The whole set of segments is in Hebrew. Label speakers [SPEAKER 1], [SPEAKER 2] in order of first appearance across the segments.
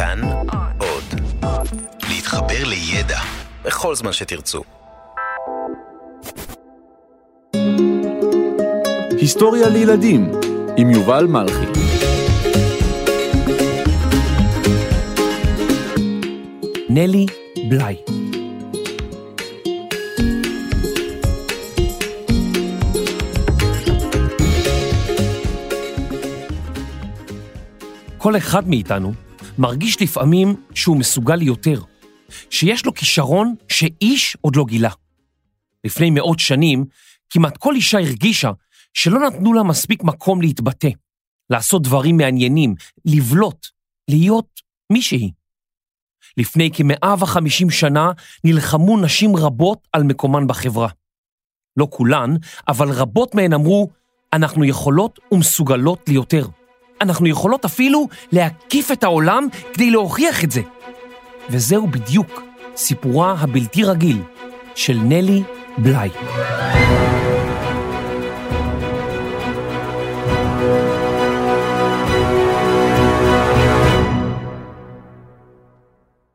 [SPEAKER 1] כאן עוד. להתחבר לידע בכל זמן שתרצו.
[SPEAKER 2] היסטוריה לילדים עם יובל מלכי.
[SPEAKER 3] נלי בלאי. כל אחד מאיתנו מרגיש לפעמים שהוא מסוגל ליותר, שיש לו כישרון שאיש עוד לא גילה. לפני מאות שנים, כמעט כל אישה הרגישה שלא נתנו לה מספיק מקום להתבטא, לעשות דברים מעניינים, לבלוט, להיות מישהי. לפני כמאה וחמישים שנה נלחמו נשים רבות על מקומן בחברה. לא כולן, אבל רבות מהן אמרו, אנחנו יכולות ומסוגלות ליותר. אנחנו יכולות אפילו להקיף את העולם כדי להוכיח את זה. וזהו בדיוק סיפורה הבלתי רגיל של נלי בלאי.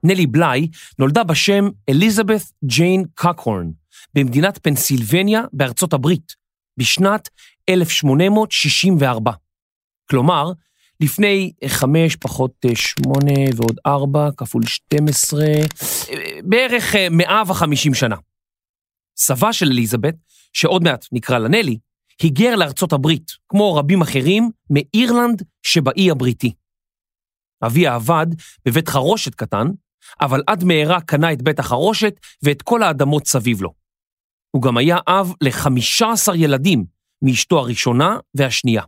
[SPEAKER 3] נלי בלאי נולדה בשם אליזבת ג'יין קקהורן במדינת פנסילבניה בארצות הברית בשנת 1864. כלומר, לפני חמש פחות שמונה ועוד ארבע כפול 12, בערך 150 שנה. סבה של אליזבת, שעוד מעט נקרא לה נלי, היגר לארצות הברית, כמו רבים אחרים, מאירלנד שבאי הבריטי. אביה עבד בבית חרושת קטן, אבל עד מהרה קנה את בית החרושת ואת כל האדמות סביב לו. הוא גם היה אב ל-15 ילדים מאשתו הראשונה והשנייה.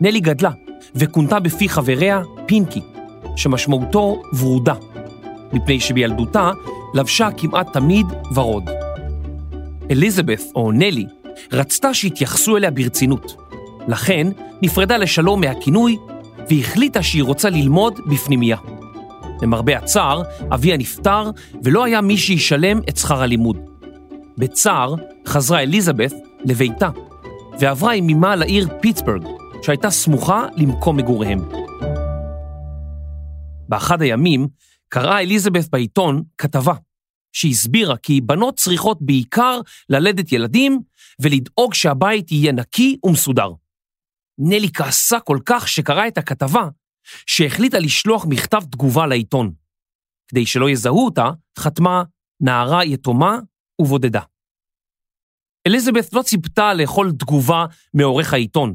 [SPEAKER 3] נלי גדלה וכונתה בפי חבריה פינקי, שמשמעותו ורודה, מפני שבילדותה לבשה כמעט תמיד ורוד. אליזבת, או נלי, רצתה שיתייחסו אליה ברצינות. לכן נפרדה לשלום מהכינוי והחליטה שהיא רוצה ללמוד בפנימייה. למרבה הצער, אביה נפטר ולא היה מי שישלם את שכר הלימוד. בצער חזרה אליזבת לביתה ועברה עם אמה לעיר פיטסבורג, שהייתה סמוכה למקום מגוריהם. באחד הימים קראה אליזבת בעיתון כתבה שהסבירה כי בנות צריכות בעיקר ללדת ילדים ולדאוג שהבית יהיה נקי ומסודר. נלי כעסה כל כך שקראה את הכתבה, שהחליטה לשלוח מכתב תגובה לעיתון. כדי שלא יזהו אותה, חתמה נערה יתומה ובודדה. אליזבת לא ציפתה לאכול תגובה מעורך העיתון,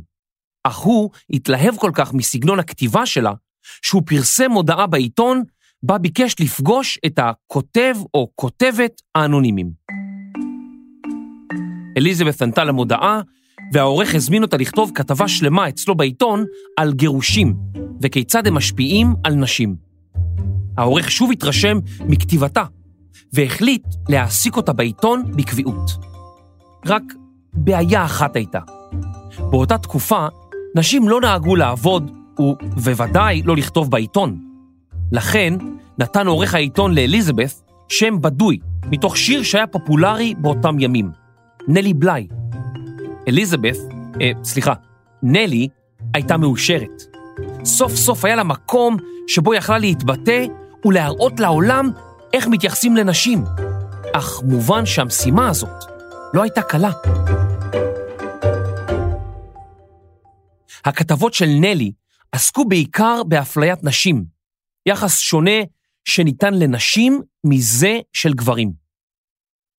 [SPEAKER 3] אך הוא התלהב כל כך מסגנון הכתיבה שלה, שהוא פרסם הודעה בעיתון, בה ביקש לפגוש את הכותב או כותבת האנונימיים. אליזבת ענתה למודעה, והעורך הזמין אותה לכתוב כתבה שלמה אצלו בעיתון על גירושים וכיצד הם משפיעים על נשים. העורך שוב התרשם מכתיבתה, והחליט להעסיק אותה בעיתון בקביעות. רק בעיה אחת הייתה. באותה תקופה, נשים לא נהגו לעבוד, ובוודאי לא לכתוב בעיתון. לכן, נתן עורך העיתון לאליזבת שם בדוי, מתוך שיר שהיה פופולרי באותם ימים, נלי בלאי. אליזבת, אה, סליחה, נלי, הייתה מאושרת. סוף סוף היה לה מקום שבו יכלה להתבטא ולהראות לעולם איך מתייחסים לנשים. אך מובן שהמשימה הזאת לא הייתה קלה. הכתבות של נלי עסקו בעיקר באפליית נשים, יחס שונה שניתן לנשים מזה של גברים.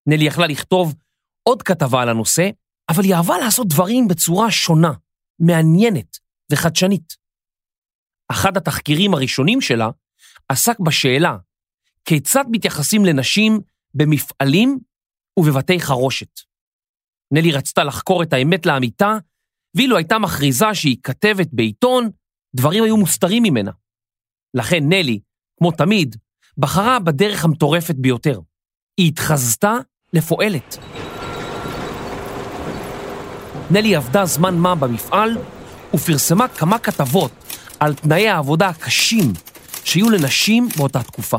[SPEAKER 3] נלי יכלה לכתוב עוד כתבה על הנושא, אבל היא אהבה לעשות דברים בצורה שונה, מעניינת וחדשנית. אחד התחקירים הראשונים שלה עסק בשאלה כיצד מתייחסים לנשים במפעלים ובבתי חרושת. נלי רצתה לחקור את האמת לאמיתה, ואילו הייתה מכריזה שהיא כתבת בעיתון, דברים היו מוסתרים ממנה. לכן נלי, כמו תמיד, בחרה בדרך המטורפת ביותר. היא התחזתה לפועלת. נלי עבדה זמן מה במפעל ופרסמה כמה כתבות על תנאי העבודה הקשים שהיו לנשים באותה תקופה.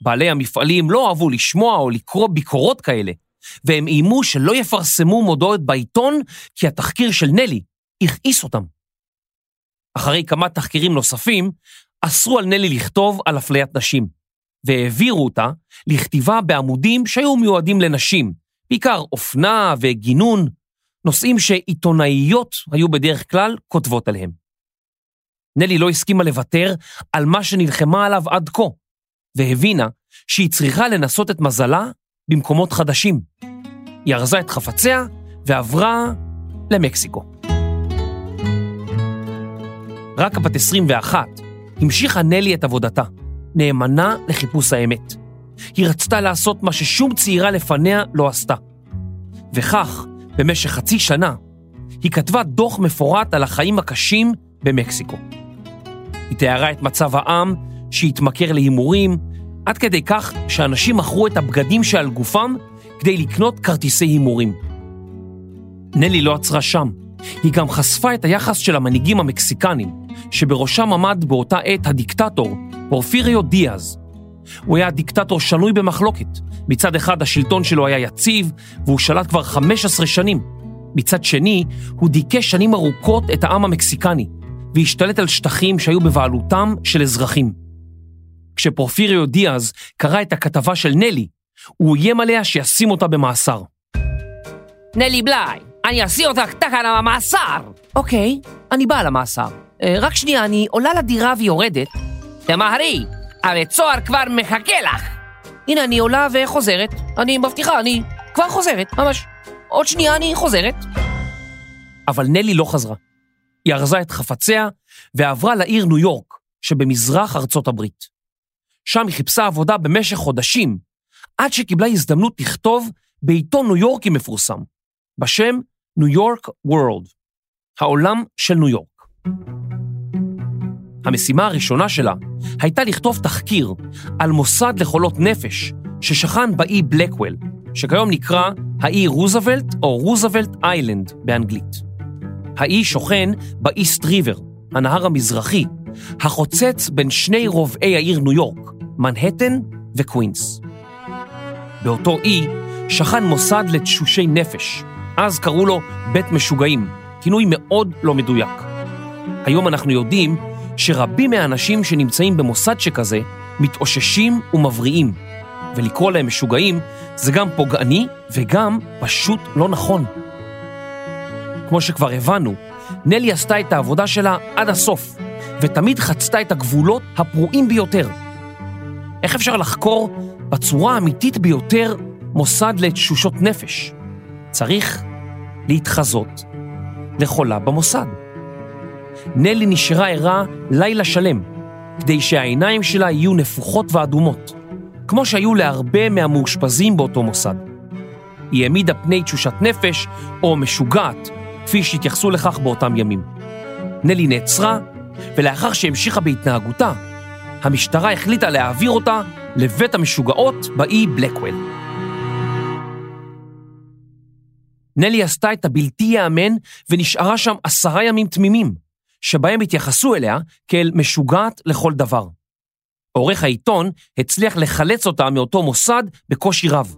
[SPEAKER 3] בעלי המפעלים לא אהבו לשמוע או לקרוא ביקורות כאלה, והם איימו שלא יפרסמו מודעות בעיתון כי התחקיר של נלי הכעיס אותם. אחרי כמה תחקירים נוספים, אסרו על נלי לכתוב על אפליית נשים, והעבירו אותה לכתיבה בעמודים שהיו מיועדים לנשים, בעיקר אופנה וגינון, נושאים שעיתונאיות היו בדרך כלל כותבות עליהם. נלי לא הסכימה לוותר על מה שנלחמה עליו עד כה, והבינה שהיא צריכה לנסות את מזלה במקומות חדשים. היא ארזה את חפציה ועברה למקסיקו. רק בת 21 המשיכה נלי את עבודתה, נאמנה לחיפוש האמת. היא רצתה לעשות מה ששום צעירה לפניה לא עשתה. וכך, במשך חצי שנה, היא כתבה דוח מפורט על החיים הקשים במקסיקו. היא תיארה את מצב העם שהתמכר להימורים, עד כדי כך שאנשים מכרו את הבגדים שעל גופם כדי לקנות כרטיסי הימורים. נלי לא עצרה שם, היא גם חשפה את היחס של המנהיגים המקסיקנים, שבראשם עמד באותה עת הדיקטטור פורפיריו דיאז. הוא היה דיקטטור שנוי במחלוקת. מצד אחד השלטון שלו היה יציב, והוא שלט כבר 15 שנים. מצד שני, הוא דיכא שנים ארוכות את העם המקסיקני, והשתלט על שטחים שהיו בבעלותם של אזרחים. כשפורפיריו דיאז קרא את הכתבה של נלי, הוא איים עליה שישים אותה במאסר. נלי בליי, אני אשים אותך תחת המאסר! אוקיי, אני באה למאסר. אה, רק שנייה, אני עולה לדירה ויורדת. תמהרי, הרי צוהר כבר מחכה לך. הנה, אני עולה וחוזרת. אני מבטיחה, אני כבר חוזרת, ממש. עוד שנייה אני חוזרת. אבל נלי לא חזרה. היא ארזה את חפציה ועברה לעיר ניו יורק, שבמזרח ארצות הברית. שם היא חיפשה עבודה במשך חודשים, עד שקיבלה הזדמנות לכתוב בעיתון ניו יורקי מפורסם, בשם ניו יורק וורלד, העולם של ניו יורק. המשימה הראשונה שלה הייתה לכתוב תחקיר על מוסד לחולות נפש ששכן באי בלקוול, שכיום נקרא האי רוזוולט או רוזוולט איילנד באנגלית. האי שוכן באיסט ריבר, הנהר המזרחי, החוצץ בין שני רובעי העיר ניו יורק, מנהטן וקווינס. באותו אי שכן מוסד לתשושי נפש, אז קראו לו בית משוגעים, כינוי מאוד לא מדויק. היום אנחנו יודעים שרבים מהאנשים שנמצאים במוסד שכזה מתאוששים ומבריאים, ולקרוא להם משוגעים זה גם פוגעני וגם פשוט לא נכון. כמו שכבר הבנו, נלי עשתה את העבודה שלה עד הסוף, ותמיד חצתה את הגבולות הפרועים ביותר. איך אפשר לחקור בצורה האמיתית ביותר מוסד לתשושות נפש? צריך להתחזות לחולה במוסד. נלי נשארה ערה לילה שלם, כדי שהעיניים שלה יהיו נפוחות ואדומות, כמו שהיו להרבה מהמאושפזים באותו מוסד. היא העמידה פני תשושת נפש או משוגעת, כפי שהתייחסו לכך באותם ימים. נלי נעצרה, ולאחר שהמשיכה בהתנהגותה, המשטרה החליטה להעביר אותה לבית המשוגעות באי בלקוול. נלי עשתה את הבלתי ייאמן ונשארה שם עשרה ימים תמימים, שבהם התייחסו אליה כאל משוגעת לכל דבר. עורך העיתון הצליח לחלץ אותה מאותו מוסד בקושי רב.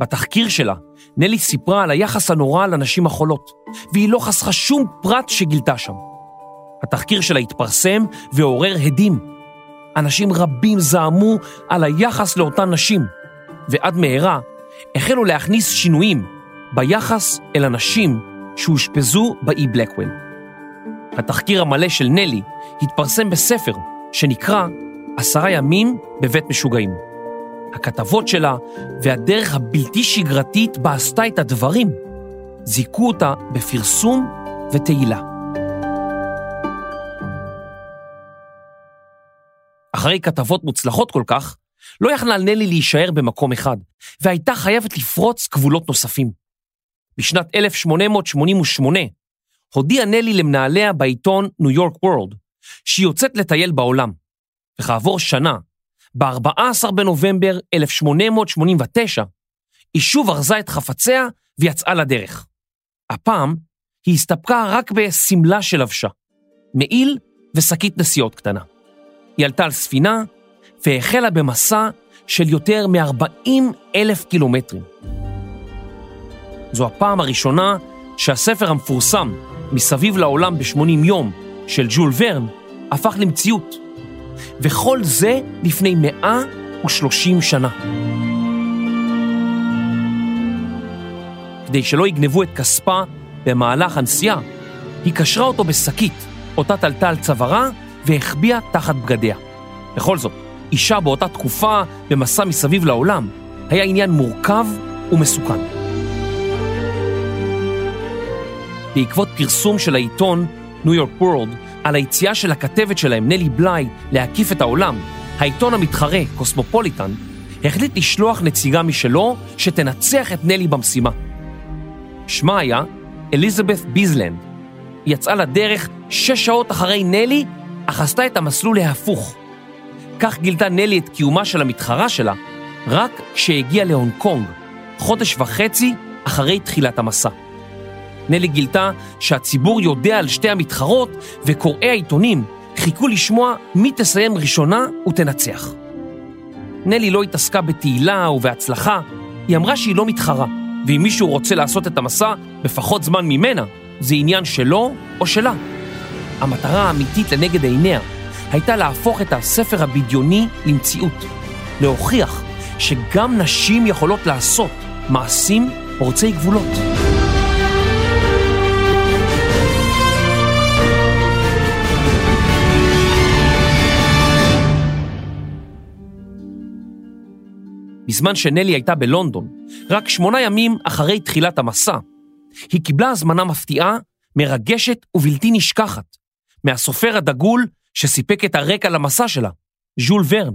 [SPEAKER 3] בתחקיר שלה, נלי סיפרה על היחס הנורא לנשים החולות, והיא לא חסכה שום פרט שגילתה שם. התחקיר שלה התפרסם ועורר הדים. אנשים רבים זעמו על היחס לאותן נשים, ועד מהרה החלו להכניס שינויים ביחס אל הנשים שאושפזו באי בלקוול. התחקיר המלא של נלי התפרסם בספר שנקרא עשרה ימים בבית משוגעים. הכתבות שלה והדרך הבלתי שגרתית בה עשתה את הדברים זיכו אותה בפרסום ותהילה. אחרי כתבות מוצלחות כל כך, לא יכלה נלי להישאר במקום אחד, והייתה חייבת לפרוץ גבולות נוספים. בשנת 1888 הודיעה נלי למנהליה בעיתון ניו יורק וורלד שהיא יוצאת לטייל בעולם, וכעבור שנה, ב-14 בנובמבר 1889, היא שוב ארזה את חפציה ויצאה לדרך. הפעם היא הסתפקה רק בשמלה שלבשה, מעיל ושקית נסיעות קטנה. היא עלתה על ספינה והחלה במסע של יותר מ-40 אלף קילומטרים. זו הפעם הראשונה שהספר המפורסם, מסביב לעולם ב-80 יום של ג'ול ורן הפך למציאות. וכל זה לפני 130 שנה. כדי שלא יגנבו את כספה במהלך הנסיעה, היא קשרה אותו בשקית, אותה תלתה על צווארה והחביאה תחת בגדיה. בכל זאת, אישה באותה תקופה במסע מסביב לעולם היה עניין מורכב ומסוכן. בעקבות פרסום של העיתון ניו יורק וורלד על היציאה של הכתבת שלהם, נלי בליי, להקיף את העולם, העיתון המתחרה, קוסמופוליטן, החליט לשלוח נציגה משלו שתנצח את נלי במשימה. שמה היה אליזבת ביזלנד. היא יצאה לדרך שש שעות אחרי נלי, אך עשתה את המסלול להפוך. כך גילתה נלי את קיומה של המתחרה שלה רק כשהגיעה להונג קונג, חודש וחצי אחרי תחילת המסע. נלי גילתה שהציבור יודע על שתי המתחרות וקוראי העיתונים חיכו לשמוע מי תסיים ראשונה ותנצח. נלי לא התעסקה בתהילה ובהצלחה, היא אמרה שהיא לא מתחרה, ואם מישהו רוצה לעשות את המסע בפחות זמן ממנה, זה עניין שלו או שלה. המטרה האמיתית לנגד עיניה הייתה להפוך את הספר הבדיוני למציאות, להוכיח שגם נשים יכולות לעשות מעשים פורצי גבולות. בזמן שנלי הייתה בלונדון, רק שמונה ימים אחרי תחילת המסע, היא קיבלה הזמנה מפתיעה, מרגשת ובלתי נשכחת, מהסופר הדגול שסיפק את הרקע למסע שלה, ז'ול ורן.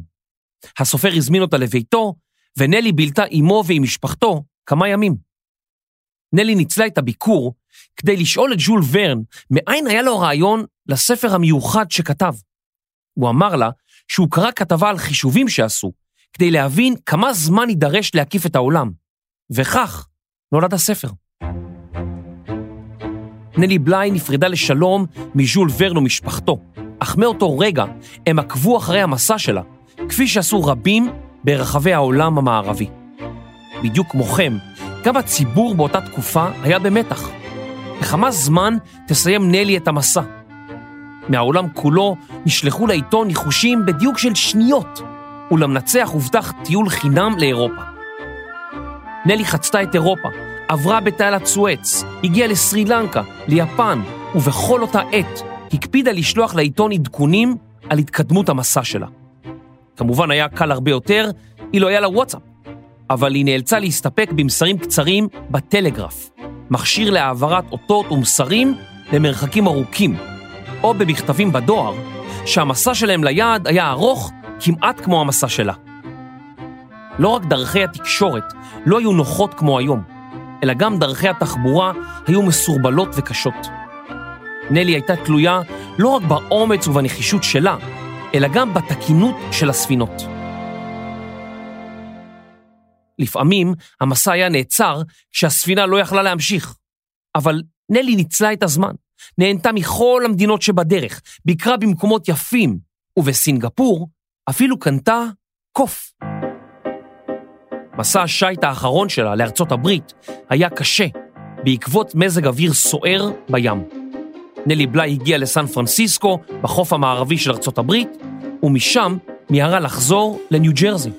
[SPEAKER 3] הסופר הזמין אותה לביתו, ונלי בילתה עמו ועם משפחתו כמה ימים. נלי ניצלה את הביקור כדי לשאול את ז'ול ורן מאין היה לו רעיון לספר המיוחד שכתב. הוא אמר לה שהוא קרא כתבה על חישובים שעשו, כדי להבין כמה זמן יידרש להקיף את העולם, וכך נולד הספר. נלי בליי נפרדה לשלום מז'ול ורן ומשפחתו, אך מאותו רגע הם עקבו אחרי המסע שלה, כפי שעשו רבים ברחבי העולם המערבי. בדיוק כמוכם, גם הציבור באותה תקופה היה במתח. לכמה זמן תסיים נלי את המסע? מהעולם כולו נשלחו לעיתון ניחושים בדיוק של שניות, ולמנצח הובטח טיול חינם לאירופה. נלי חצתה את אירופה, עברה בתעלת סואץ, הגיעה לסרי לנקה, ליפן, ובכל אותה עת הקפידה לשלוח לעיתון עדכונים על התקדמות המסע שלה. כמובן היה קל הרבה יותר אילו היה לה וואטסאפ, אבל היא נאלצה להסתפק במסרים קצרים בטלגרף, מכשיר להעברת אותות ומסרים למרחקים ארוכים, או במכתבים בדואר, שהמסע שלהם ליעד היה ארוך כמעט כמו המסע שלה. לא רק דרכי התקשורת לא היו נוחות כמו היום, אלא גם דרכי התחבורה היו מסורבלות וקשות. נלי הייתה תלויה לא רק באומץ ובנחישות שלה, אלא גם בתקינות של הספינות. לפעמים המסע היה נעצר כשהספינה לא יכלה להמשיך, אבל נלי ניצלה את הזמן, נהנתה מכל המדינות שבדרך, ביקרה במקומות יפים, ובסינגפור אפילו קנתה קוף. מסע השיט האחרון שלה לארצות הברית היה קשה, בעקבות מזג אוויר סוער בים. נלי בליי הגיעה לסן פרנסיסקו, בחוף המערבי של ארצות הברית, ומשם מיהרה לחזור לניו ג'רזי.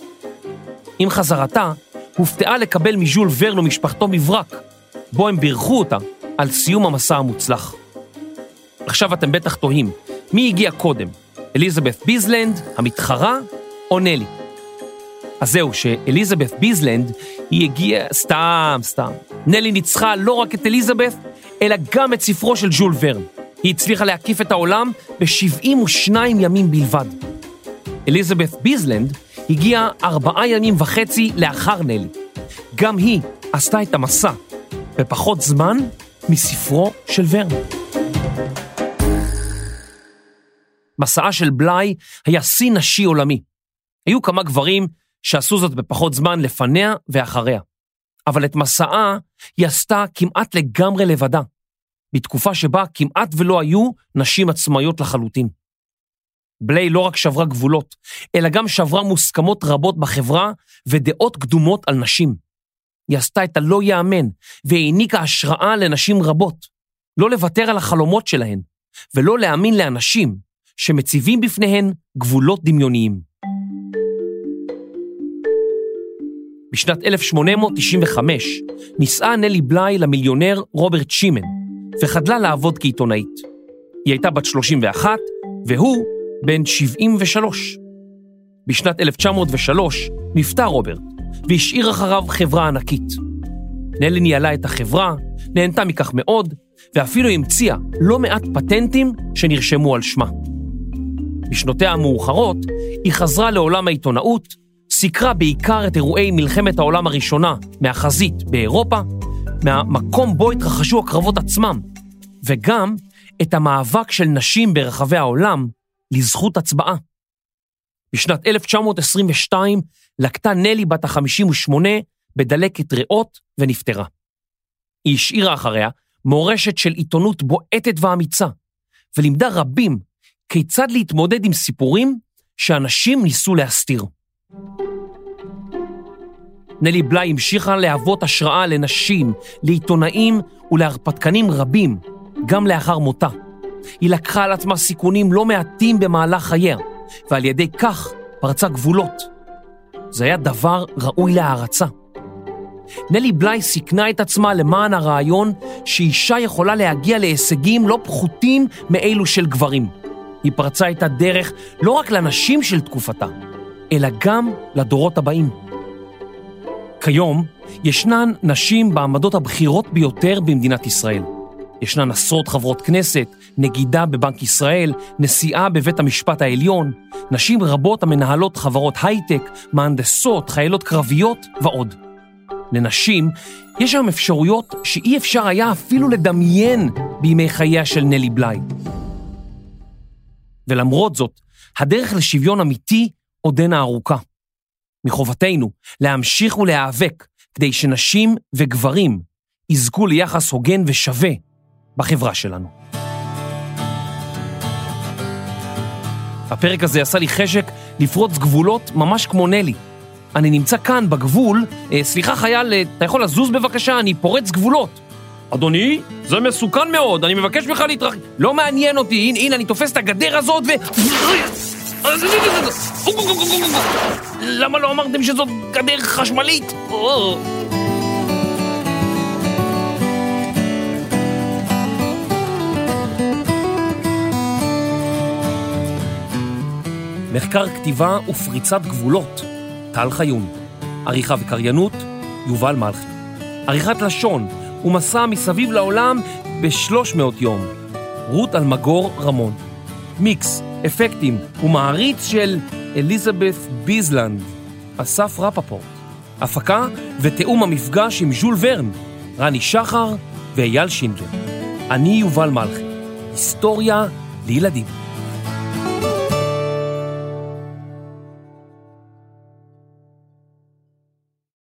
[SPEAKER 3] עם חזרתה, הופתעה לקבל מז'ול ורן ומשפחתו מברק, בו הם בירכו אותה על סיום המסע המוצלח. עכשיו אתם בטח תוהים, מי הגיע קודם, אליזבת ביזלנד, המתחרה, או נלי? אז זהו, שאליזבת ביזלנד, היא הגיעה, סתם, סתם. נלי ניצחה לא רק את אליזבת, אלא גם את ספרו של ז'ול ורן. היא הצליחה להקיף את העולם ב-72 ימים בלבד. אליזבת ביזלנד הגיעה ארבעה ימים וחצי לאחר נלי. גם היא עשתה את המסע בפחות זמן מספרו של ורן. מסעה של בליי היה שיא נשי עולמי. היו כמה גברים שעשו זאת בפחות זמן לפניה ואחריה. אבל את מסעה היא עשתה כמעט לגמרי לבדה, בתקופה שבה כמעט ולא היו נשים עצמאיות לחלוטין. בליי לא רק שברה גבולות, אלא גם שברה מוסכמות רבות בחברה ודעות קדומות על נשים. היא עשתה את הלא ייאמן והעניקה השראה לנשים רבות. לא לוותר על החלומות שלהן, ולא להאמין לאנשים שמציבים בפניהן גבולות דמיוניים. בשנת 1895 נישאה נלי בליי למיליונר רוברט שימן, וחדלה לעבוד כעיתונאית. היא הייתה בת 31, והוא בן 73. בשנת 1903 נפטר רוברט, והשאיר אחריו חברה ענקית. נלי ניהלה את החברה, נהנתה מכך מאוד, ואפילו המציאה לא מעט פטנטים שנרשמו על שמה. בשנותיה המאוחרות היא חזרה לעולם העיתונאות, סיקרה בעיקר את אירועי מלחמת העולם הראשונה מהחזית באירופה, מהמקום בו התרחשו הקרבות עצמם, וגם את המאבק של נשים ברחבי העולם לזכות הצבעה. בשנת 1922 לקטה נלי בת ה-58 בדלקת ריאות ונפטרה. היא השאירה אחריה מורשת של עיתונות בועטת ואמיצה, ולימדה רבים כיצד להתמודד עם סיפורים שאנשים ניסו להסתיר. נלי בליי המשיכה להוות השראה לנשים, לעיתונאים ולהרפתקנים רבים, גם לאחר מותה. היא לקחה על עצמה סיכונים לא מעטים במהלך חייה, ועל ידי כך פרצה גבולות. זה היה דבר ראוי להערצה. נלי בליי סיכנה את עצמה למען הרעיון שאישה יכולה להגיע להישגים לא פחותים מאלו של גברים. היא פרצה את הדרך לא רק לנשים של תקופתה, אלא גם לדורות הבאים. כיום ישנן נשים בעמדות הבכירות ביותר במדינת ישראל. ישנן עשרות חברות כנסת, נגידה בבנק ישראל, נשיאה בבית המשפט העליון, נשים רבות המנהלות חברות הייטק, מהנדסות, חיילות קרביות ועוד. לנשים יש היום אפשרויות שאי אפשר היה אפילו לדמיין בימי חייה של נלי בליי. ולמרות זאת, הדרך לשוויון אמיתי עודנה ארוכה. מחובתנו להמשיך ולהיאבק כדי שנשים וגברים יזכו ליחס הוגן ושווה בחברה שלנו. הפרק הזה עשה לי חשק לפרוץ גבולות ממש כמו נלי. אני נמצא כאן בגבול, אה, סליחה חייל, אה, אתה יכול לזוז בבקשה? אני פורץ גבולות. אדוני, זה מסוכן מאוד, אני מבקש ממך להתרחק. לא מעניין אותי, הנה, הנה, אני תופס את הגדר הזאת ו... למה לא אמרתם שזאת גדר חשמלית? מחקר כתיבה ופריצת גבולות, טל חיון. עריכה וקריינות, יובל מלכי. עריכת לשון ומסע מסביב לעולם ב-300 יום, רות אלמגור רמון. מיקס, אפקטים ומעריץ של אליזבת ביזלנד, אסף רפפורט. הפקה ותיאום המפגש עם ז'ול ורן, רני שחר ואייל שינדלר. אני יובל מלכי, היסטוריה לילדים.